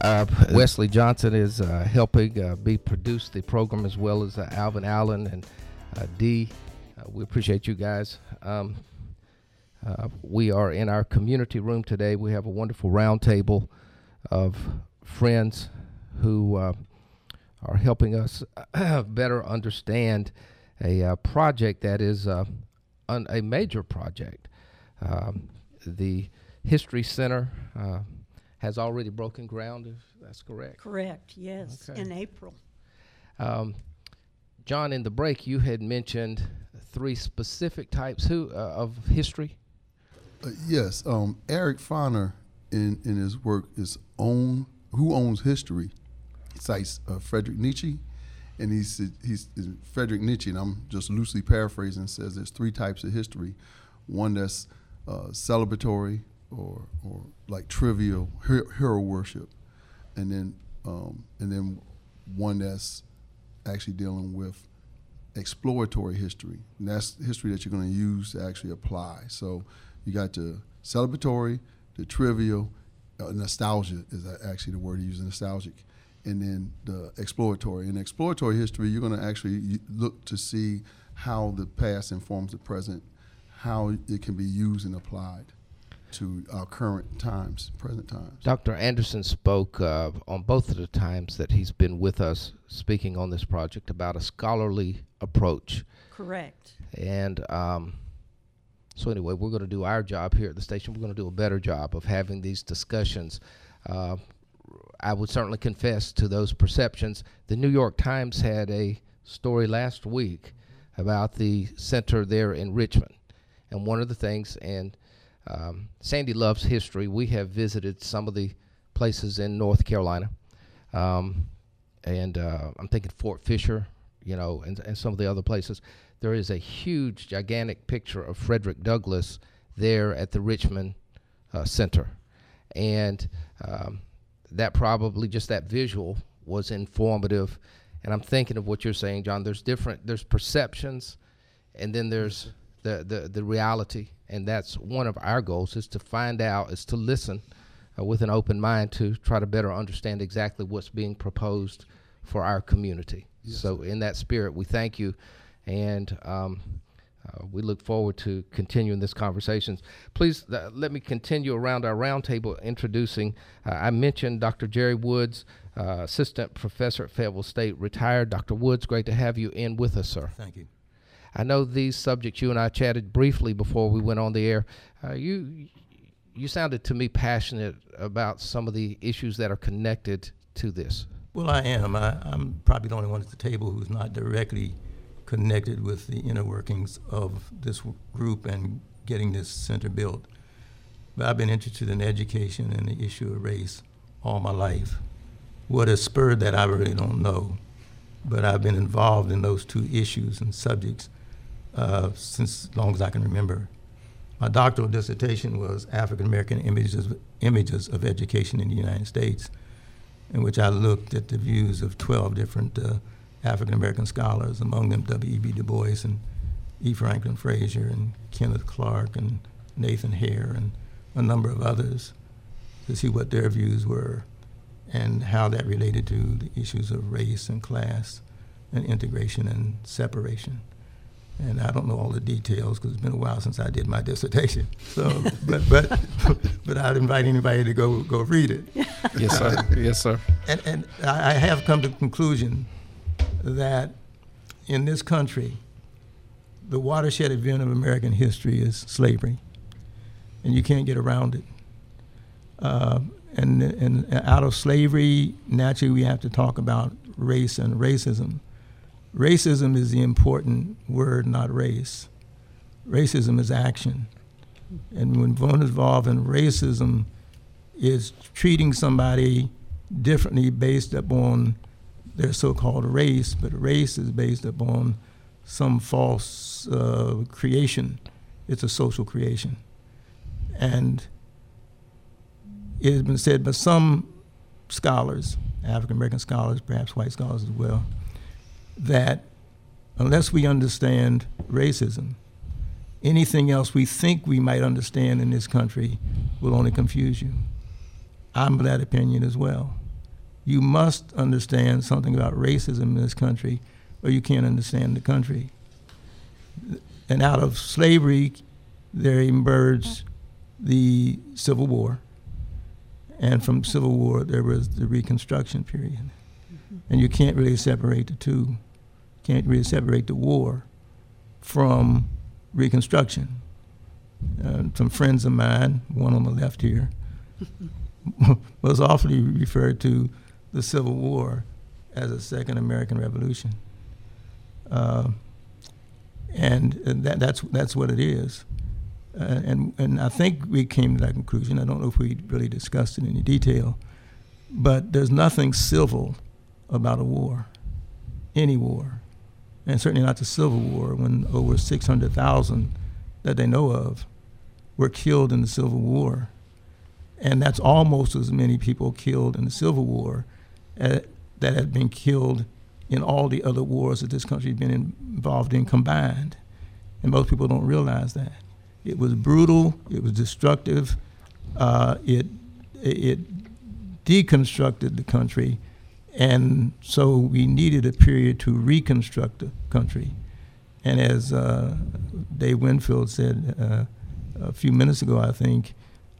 Uh, Wesley Johnson is uh, helping uh, be produce the program as well as uh, Alvin Allen and uh, Dee. Uh, we appreciate you guys. Um, uh, we are in our community room today. We have a wonderful roundtable of friends who uh, are helping us better understand a uh, project that is uh, un- a major project. Um, the History Center uh, has already broken ground, if that's correct. Correct, yes, Okay. in April. Um, John, in the break, you had mentioned three specific types who, uh, of history. Uh, yes, um, Eric Foner in, in his work is own who owns history. He cites uh, Frederick Nietzsche, and he's he's Frederick Nietzsche, and I'm just loosely paraphrasing. Says there's three types of history. One that's uh, celebratory or or like trivial hero, worship, and then um, and then one that's actually dealing with exploratory history. And that's history that you're going to use to actually apply. So you got the celebratory, the trivial, uh, nostalgia is actually the word you use, nostalgic, and then the exploratory. In exploratory history, you're going to actually look to see how the past informs the present, how it can be used and applied to our current times, present times. Dr. Anderson spoke uh, on both of the times that he's been with us speaking on this project about a scholarly approach. Correct. And um, so, anyway, we're going to do our job here at the station. We're going to do a better job of having these discussions. Uh, I would certainly confess to those perceptions. The New York Times had a story last week about the center there in Richmond. And one of the things, and um, Sandy loves history. We have visited some of the places in North Carolina. Um, and uh, I'm thinking Fort Fisher, you know, and, and some of the other places. There is a huge, gigantic picture of Frederick Douglass there at the Richmond uh, Center. And um, that probably, just that visual, was informative. And I'm thinking of what you're saying, John. There's different, there's perceptions, and then there's the, the, the reality. And that's one of our goals is to find out, is to listen uh, with an open mind to try to better understand exactly what's being proposed for our community. so, in that spirit, we thank you, and um, uh, we look forward to continuing this conversation. Please uh, let me continue around our roundtable introducing. Uh, I mentioned Dr. Jerry Woods, uh, assistant professor at Fayetteville State, retired. Dr. Woods, great to have you in with us, sir. Thank you. I know these subjects you and I chatted briefly before we went on the air. Uh, you you sounded to me passionate about some of the issues that are connected to this. Well, I am. I, I'm probably the only one at the table who's not directly connected with the inner workings of this group and getting this center built. But I've been interested in education and the issue of race all my life. What has spurred that, I really don't know. But I've been involved in those two issues and subjects uh, since as long as I can remember. My doctoral dissertation was African American images, images of education in the United States in which I looked at the views of 12 different uh, African American scholars, among them W.E.B. Du Bois and E. Franklin Frazier and Kenneth Clark and Nathan Hare and a number of others, to see what their views were and how that related to the issues of race and class and integration and separation. And I don't know all the details because it's been a while since I did my dissertation. So, but but but I'd invite anybody to go go read it. Yes, sir. yes, sir. And, and I I have come to the conclusion that in this country, the watershed event of American history is slavery, and you can't get around it. Uh, and, and out of slavery, naturally, we have to talk about race and racism. Racism is the important word, not race. Racism is action. And when one is involved in racism, is treating somebody differently based upon their so-called race, but race is based upon some false uh, creation. It's a social creation, and it has been said by some scholars, African American scholars, perhaps white scholars as well, that unless we understand racism, anything else we think we might understand in this country will only confuse you. I'm of that opinion as well. You must understand something about racism in this country, or you can't understand the country. And out of slavery, there emerged the Civil War. And from Civil War, there was the Reconstruction period. And you can't really separate the two. Can't really separate the war from Reconstruction. Uh, some friends of mine, one on the left here, was often referred to the Civil War as a second American Revolution. Uh, and, and that, that's, that's what it is. Uh, and, and I think we came to that conclusion. I don't know if we really discussed it in any detail, but there's nothing civil about a war, any war, and certainly not the Civil War when over 600,000 that they know of were killed in the Civil War. And that's almost as many people killed in the Civil War uh, that had been killed in all the other wars that this country has been involved in combined. And most people don't realize that. It was brutal, it was destructive, uh, it, it deconstructed the country, and so we needed a period to reconstruct the country. And as uh, Dave Winfield said uh, a few minutes ago, I think,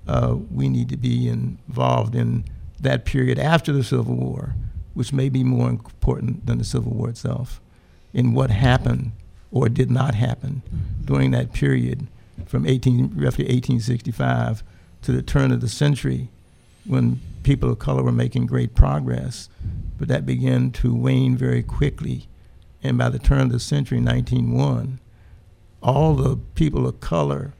uh, we need to be involved in that period after the Civil War, which may be more important than the Civil War itself, in what happened or did not happen during that period from 18, roughly 1865 to the turn of the century when people of color were making great progress. But that began to wane very quickly. And by the turn of the century, 1901, all the people of color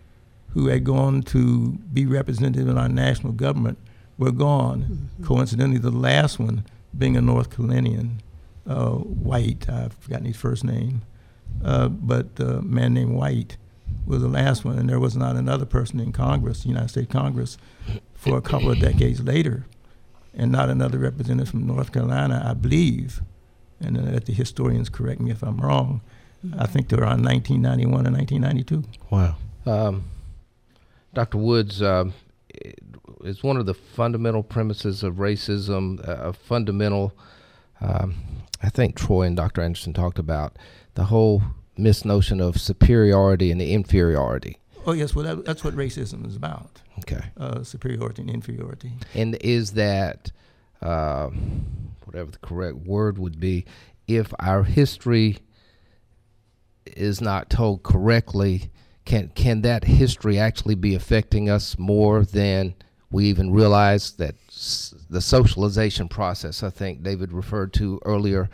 who had gone to be represented in our national government were gone. Mm-hmm. Coincidentally, the last one being a North Carolinian, uh, White, I've forgotten his first name, uh, but a man named White was the last one, and there was not another person in Congress, the United States Congress, for a couple of decades later, and not another representative from North Carolina, I believe, and let the historians correct me if I'm wrong. I think they were on 1991 and 1992. Wow. Um, Dr. Woods, uh, is one of the fundamental premises of racism, uh, a fundamental, um, I think Troy and Dr. Anderson talked about the whole misnotion of superiority and inferiority. Oh yes, well that, that's what racism is about. Okay. Uh, superiority and inferiority. And is that uh, whatever the correct word would be, if our history is not told correctly, can can that history actually be affecting us more than we even realize that s- the socialization process? I think David referred to earlier.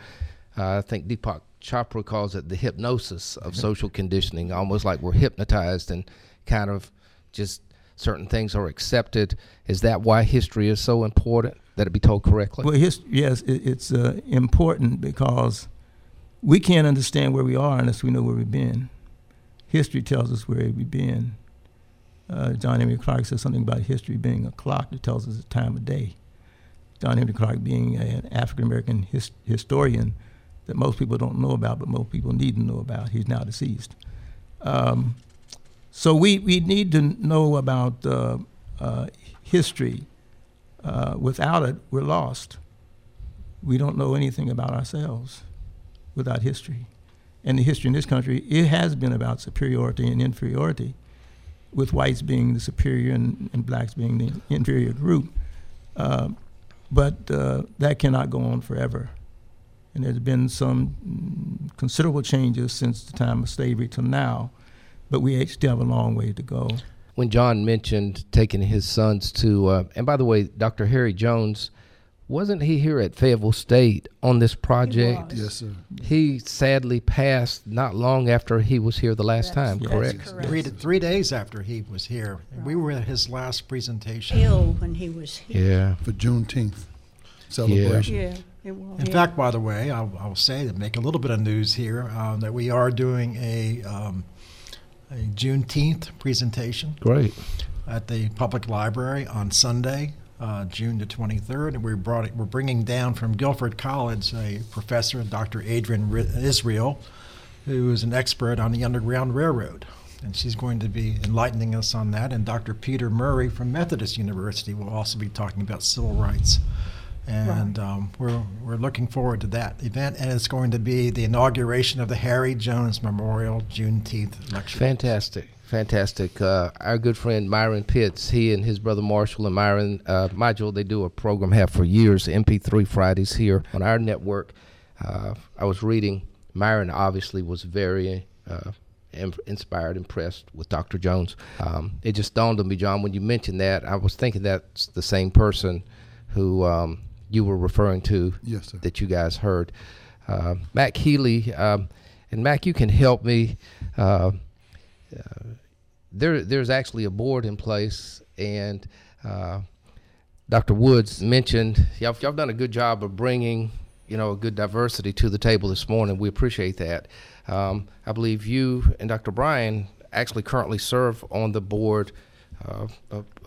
Uh, I think Deepak Chopra calls it the hypnosis of social conditioning, almost like we're hypnotized and kind of just certain things are accepted. Is that why history is so important that it be told correctly? Well, his, yes, it, it's uh, important because we can't understand where we are unless we know where we've been. History tells us where we've been. Uh, John Henrik Clarke says something about history being a clock that tells us the time of day. John Henrik Clarke, being a, an African American his, historian that most people don't know about, but most people need to know about. He's now deceased. Um, so we, we need to know about uh, uh, history. Uh, without it, we're lost. We don't know anything about ourselves without history. And the history in this country, it has been about superiority and inferiority, with whites being the superior and, and blacks being the inferior group. Uh, but uh, that cannot go on forever and there's been some considerable changes since the time of slavery till now, but we still have a long way to go. When John mentioned taking his sons to, uh, and by the way, Dr. Harry Jones, wasn't he here at Fayetteville State on this project? Yes, sir. He sadly passed not long after he was here the last That's- time, Yes. correct? correct. Three, three days after he was here. We were at his last presentation. Ill when he was here. Yeah. For Juneteenth celebration. Yeah, it was. In Yeah. fact, by the way, I'll, I'll say to make a little bit of news here um, that we are doing a, um, a Juneteenth presentation Great. at the public library on Sunday, uh, June the 23rd. And we brought it, we're bringing down from Guilford College a professor, Dr. Adrienne Ri- Israel, who is an expert on the Underground Railroad. and she's going to be enlightening us on that. And Dr. Peter Murray from Methodist University will also be talking about civil rights. And um, we're, we're looking forward to that event. And it's going to be the inauguration of the Harry Jones Memorial Juneteenth lecture. Fantastic, fantastic. Uh, our good friend Myron Pitts, he and his brother Marshall and Myron uh, Module, they do a program have for years, MP3 Fridays here on our network. Uh, I was reading, Myron obviously was very uh, im- inspired, impressed with Dr. Jones. Um, it just dawned on me, John, when you mentioned that, I was thinking that's the same person who um, you were referring to Yes, sir. that you guys heard. Uh, Mac Healy, um, and Mac, you can help me. Uh, there, there's actually a board in place, and uh, Dr. Woods mentioned y'all, y'all done a good job of bringing, you know, a good diversity to the table this morning. We appreciate that. Um, I believe you and Dr. Bryan actually currently serve on the board uh,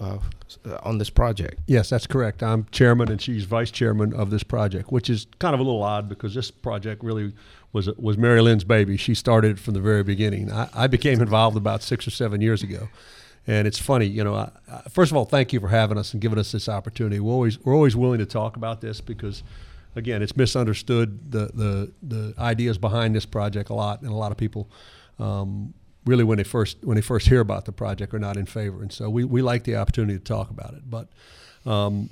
uh, on this project. Yes, that's correct. I'm chairman and she's vice chairman of this project, which is kind of a little odd because this project really was was Mary Lynn's baby. She started it from the very beginning. I, I became involved about six or seven years ago, and it's funny, you know. I, I, first of all, thank you for having us and giving us this opportunity. We're always we're always willing to talk about this because, again, it's misunderstood the the the ideas behind this project a lot, and a lot of people. Um, really when they first when they first hear about the project are not in favor. And so we, we like the opportunity to talk about it. But um,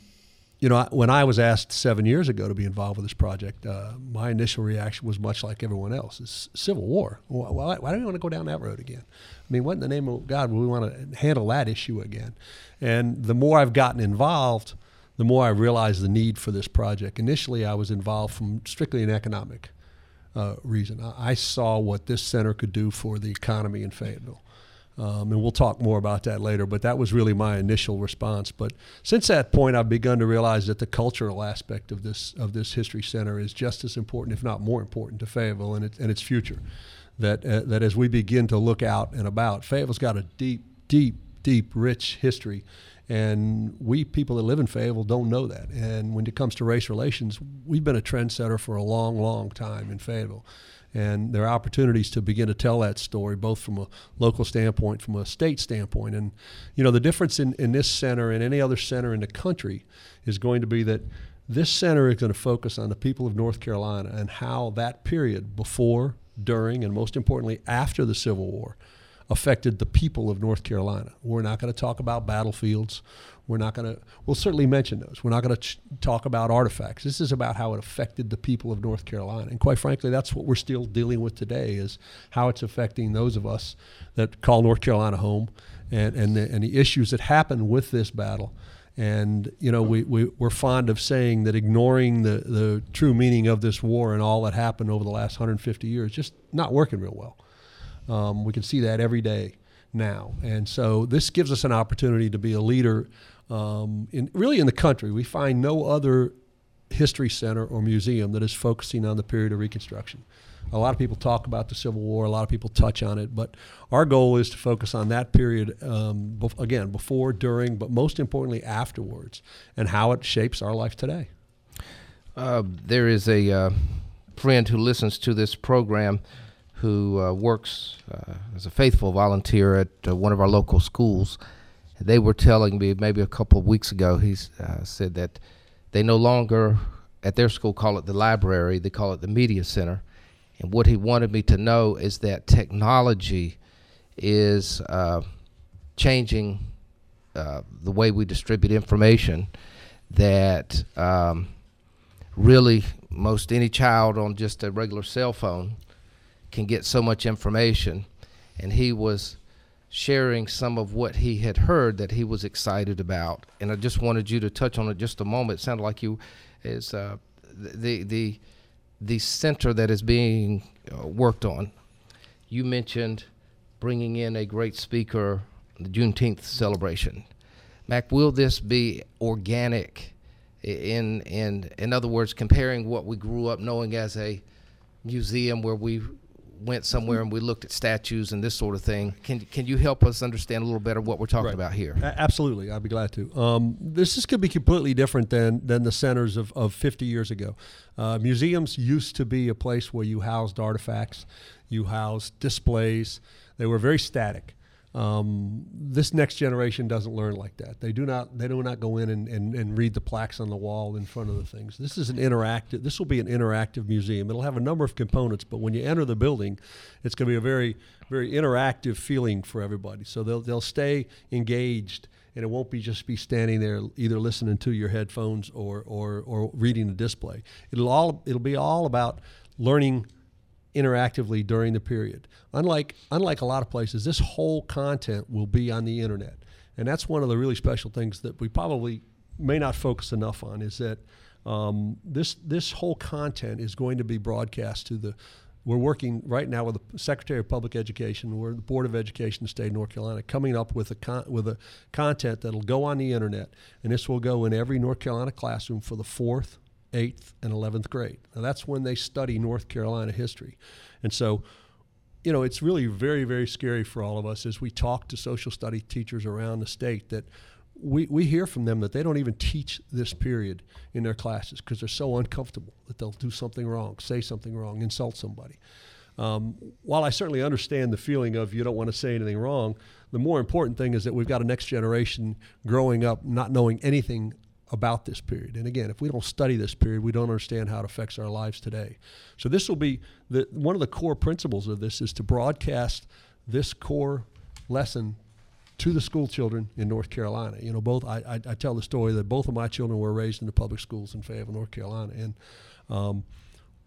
you know when I was asked seven years ago to be involved with this project uh, my initial reaction was much like everyone else. It's civil war. Why, why, why do we want to go down that road again? I mean what in the name of God would we want to handle that issue again? And the more I've gotten involved the more I realized the need for this project. Initially I was involved from strictly an economic uh, reason. I, I saw what this center could do for the economy in Fayetteville. Um, and we'll talk more about that later, but that was really my initial response. But since that point, I've begun to realize that the cultural aspect of this of this history center is just as important, if not more important, to Fayetteville and, it, and its future. That uh, that as we begin to look out and about, Fayetteville's got a deep, deep, deep, rich history, and we people that live in Fayetteville don't know that. And when it comes to race relations, we've been a trendsetter for a long, long time in Fayetteville. And there are opportunities to begin to tell that story, both from a local standpoint, from a state standpoint. And, you know, the difference in, in this center and any other center in the country is going to be that this center is going to focus on the people of North Carolina and how that period before, during, and most importantly, after the Civil War affected the people of North Carolina. We're not going to talk about battlefields. We're not going to, we'll certainly mention those. We're not going to ch- talk about artifacts. This is about how it affected the people of North Carolina. And quite frankly, that's what we're still dealing with today is how it's affecting those of us that call North Carolina home and, and, the, and the issues that happened with this battle. And, you know, we, we, we're fond of saying that ignoring the, the true meaning of this war and all that happened over the last 150 years just not working real well. Um, we can see that every day now, and so this gives us an opportunity to be a leader um, in really in the country. We find no other history center or museum that is focusing on the period of Reconstruction. A lot of people talk about the Civil War. A lot of people touch on it, but our goal is to focus on that period um, again, before, during, but most importantly afterwards, and how it shapes our life today. Uh, there is a uh, friend who listens to this program who uh, works uh, as a faithful volunteer at uh, one of our local schools. They were telling me maybe a couple of weeks ago, he uh, said that they no longer at their school call it the library, they call it the media center. And what he wanted me to know is that technology is uh, changing uh, the way we distribute information, that um, really most any child on just a regular cell phone can get so much information. And he was sharing some of what he had heard that he was excited about. And i just wanted you to touch on it just a moment. It sounded like you is uh, the the the center that is being uh, worked on. You mentioned bringing in a great speaker the juneteenth celebration. Mac will this be organic? In in in other words comparing what we grew up knowing as a museum where we went somewhere and we looked at statues and this sort of thing. Can can you help us understand a little better what we're talking Right. about here? A- absolutely, I'd be glad to. Um, this is going to be completely different than than the centers of, of 50 years ago. Uh, museums used to be a place where you housed artifacts, you housed displays. They were very static. Um, this next generation doesn't learn like that. They do not. They do not go in and, and, and read the plaques on the wall in front of the things. This is an interactive. This will be an interactive museum. It'll have a number of components, but when you enter the building, it's going to be a very very interactive feeling for everybody. So they'll they'll stay engaged, and it won't be just be standing there either listening to your headphones or or, or reading the display. It'll all it'll be all about learning interactively during the period. Unlike unlike a lot of places, this whole content will be on the internet, and that's one of the really special things that we probably may not focus enough on is that um, this this whole content is going to be broadcast to the. We're working right now with the Secretary of Public Education, we're the Board of Education of the state of North Carolina, coming up with a con- with a content that'll go on the internet, and this will go in every North Carolina classroom for the fourth, eighth, and eleventh grade. Now that's when they study North Carolina history, and so, you know, it's really very very scary for all of us as we talk to social study teachers around the state that we, we hear from them that they don't even teach this period in their classes because they're so uncomfortable that they'll do something wrong, say something wrong, insult somebody. Um, while I certainly understand the feeling of you don't want to say anything wrong, the more important thing is that we've got a next generation growing up not knowing anything about this period. And again, if we don't study this period, we don't understand how it affects our lives today. So this will be the, one of the core principles of this is to broadcast this core lesson to the school children in North Carolina. You know, both I, I, I tell the story that both of my children were raised in the public schools in Fayetteville, North Carolina, and um,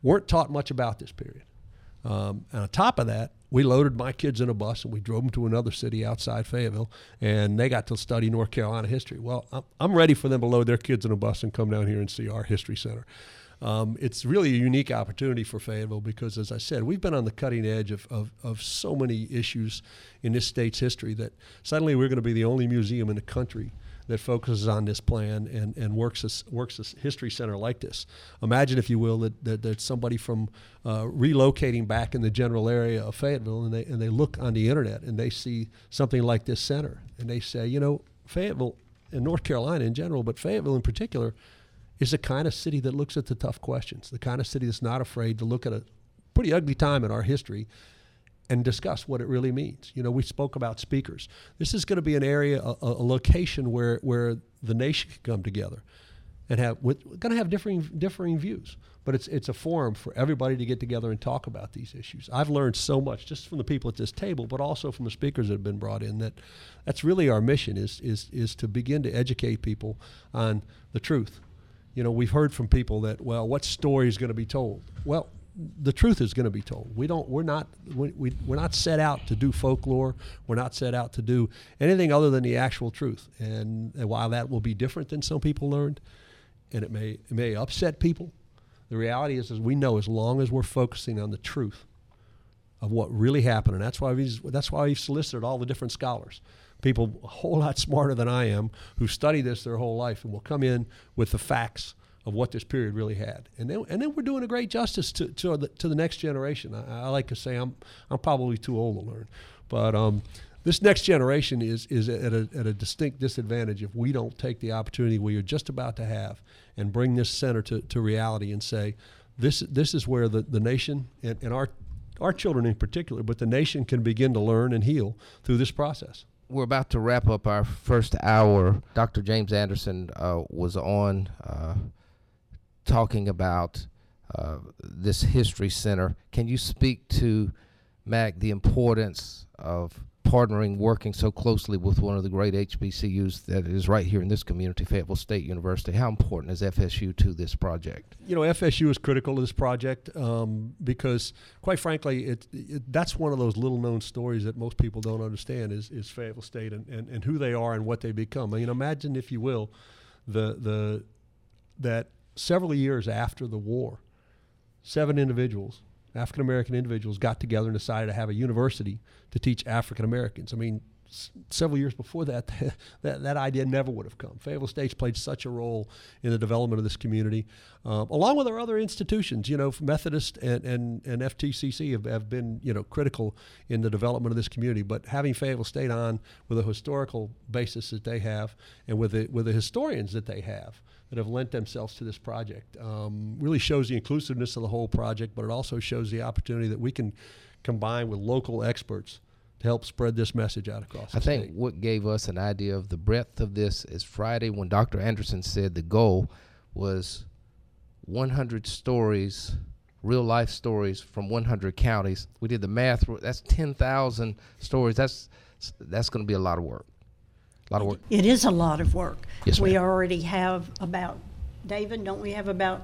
weren't taught much about this period. Um, and on top of that, we loaded my kids in a bus and we drove them to another city outside Fayetteville, and they got to study North Carolina history. Well, I'm, ready for them to load their kids in a bus and come down here and see our history center. Um, it's really a unique opportunity for Fayetteville because, as I said, we've been on the cutting edge of, of, of so many issues in this state's history that suddenly we're going to be the only museum in the country that focuses on this plan and, and works a, works a history center like this. Imagine, if you will, that, that, that somebody from uh, relocating back in the general area of Fayetteville and they, and they look on the internet and they see something like this center and they say, you know, Fayetteville and North Carolina in general, but Fayetteville in particular, is the kind of city that looks at the tough questions, the kind of city that's not afraid to look at a pretty ugly time in our history and discuss what it really means. You know, we spoke about speakers. This is going to be an area, a, a location where where the nation can come together and have going to have differing differing views, but it's it's a forum for everybody to get together and talk about these issues. I've learned so much just from the people at this table, but also from the speakers that have been brought in. That that's really our mission is is is to begin to educate people on the truth you know, we've heard from people that, well, what story is going to be told? Well, the truth is going to be told. We don't. We're not. We, we, we're not set out to do folklore. We're not set out to do anything other than the actual truth. And, and while that will be different than some people learned, and it may it may upset people, the reality is, is we know as long as we're focusing on the truth of what really happened, and that's why we that's why we've solicited all the different scholars people a whole lot smarter than I am who study this their whole life and will come in with the facts of what this period really had. And then, and then we're doing a great justice to, to, the, to the next generation. I, I like to say I'm, I'm probably too old to learn, but um, this next generation is, is at, a, at a distinct disadvantage if we don't take the opportunity we are just about to have and bring this center to, to reality and say, this, this is where the, the nation and, and our, our children in particular, but the nation can begin to learn and heal through this process we're about to wrap up our first hour. Dr. James Anderson uh, was on uh, talking about uh, this history center. Can you speak to Mac the importance of partnering, working so closely with one of the great HBCUs that is right here in this community, Fayetteville State University? How important is FSU to this project? You know, FSU is critical to this project um, because, quite frankly, it, it, that's one of those little known stories that most people don't understand is, is Fayetteville State and, and, and who they are and what they become. I mean, imagine, if you will, the, the, that several years after the war, seven individuals African American individuals got together and decided to have a university to teach African Americans. I mean, several years before that, that that idea never would have come. Fayetteville State's played such a role in the development of this community, um, along with our other institutions. You know, Methodist and, and, and FTCC have, have been you know critical in the development of this community. But having Fayetteville State on with a historical basis that they have, and with the with the historians that they have that have lent themselves to this project, um, really shows the inclusiveness of the whole project. But it also shows the opportunity that we can combine with local experts to help spread this message out across the I think state. what gave us an idea of the breadth of this is Friday when Dr. Anderson said the goal was 100 stories, real life stories from 100 counties. We did the math. That's 10,000 stories. That's that's going to be a lot of work. A lot of work. It is a lot of work. Yes, We ma'am. already have about, David, don't we have about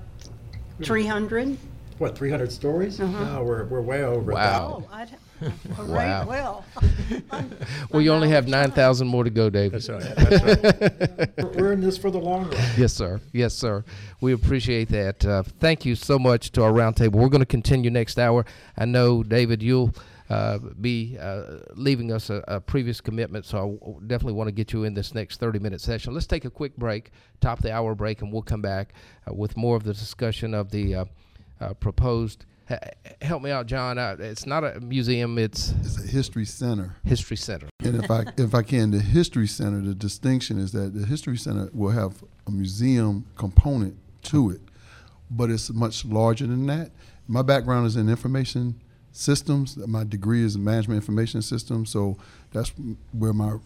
300? What, 300 stories? No, we're, we're way over Wow. Oh, I'd, all Wow. right, well. Well, you only have 9,000 more to go, David. That's right. That's right. We're- We're in this for the long run. Yes, sir. Yes, sir. We appreciate that. Uh, thank you so much to our roundtable. We're going to continue next hour. I know, David, you'll uh, be uh, leaving us a, a previous commitment, so I w- definitely want to get you in this next 30 minute session. Let's take a quick break, top the hour break, and we'll come back uh, with more of the discussion of the uh, uh, proposed. H- help me out, John. Uh, it's not a museum, it's It's a history center. History Center. And if I if I can, the history center, the distinction is that the history center will have a museum component to it, but it's much larger than that. My background is in information systems. My degree is in management information systems, so that's where my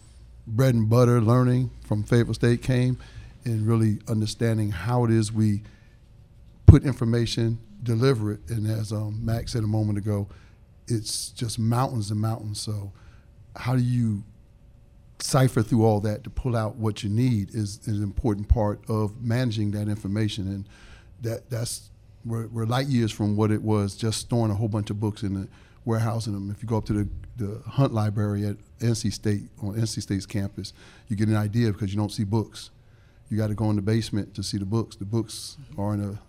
bread and butter learning from Fayetteville State came, and really understanding how it is we put information, deliver it, and as um, Max said a moment ago, it's just mountains and mountains. So, how do you cipher through all that to pull out what you need is, is an important part of managing that information, and that that's we're, we're light years from what it was just storing a whole bunch of books in the warehousing them. If you go up to the, the Hunt Library at NC State on NC State's campus, you get an idea because you don't see books. You got to go in the basement to see the books. The books are in a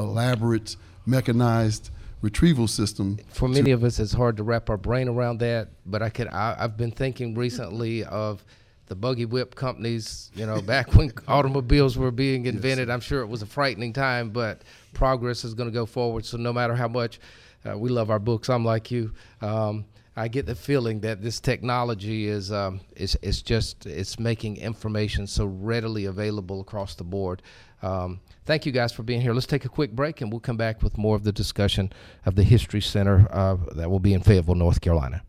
elaborate mechanized retrieval system. for many of us, it's hard to wrap our brain around that. But I could. I, I've been thinking recently of the buggy whip companies. You know, back when automobiles were being invented, I'm sure it was a frightening time. But progress is going to go forward. So no matter how much uh, we love our books, I'm like you. Um, I get the feeling that this technology is um, is is just it's making information so readily available across the board. Um, thank you guys for being here. Let's take a quick break, and we'll come back with more of the discussion of the History Center uh, that will be in Fayetteville, North Carolina.